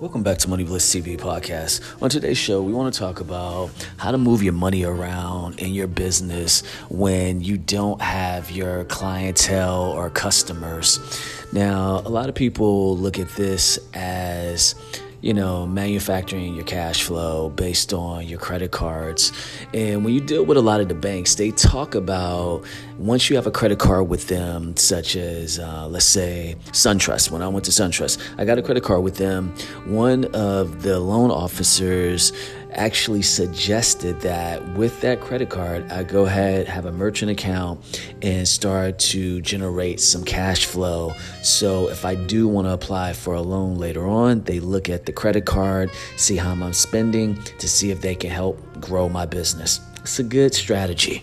back to Money Bliss TV podcast. On today's show, we want to talk about how to move your money around in your business when you don't have your clientele or customers. Now, a lot of people look at this as you know, manufacturing your cash flow based on your credit cards. And when you deal with a lot of the banks, they talk about once you have a credit card with them, such as, uh, let's say, SunTrust. When I went to SunTrust, I got a credit card with them. One of the loan officers actually suggested that with that credit card, I go ahead, have a merchant account, and start to generate some cash flow. So if I do want to apply for a loan later on, they look at the credit card, see how I'm spending to see if they can help grow my business. It's a good strategy.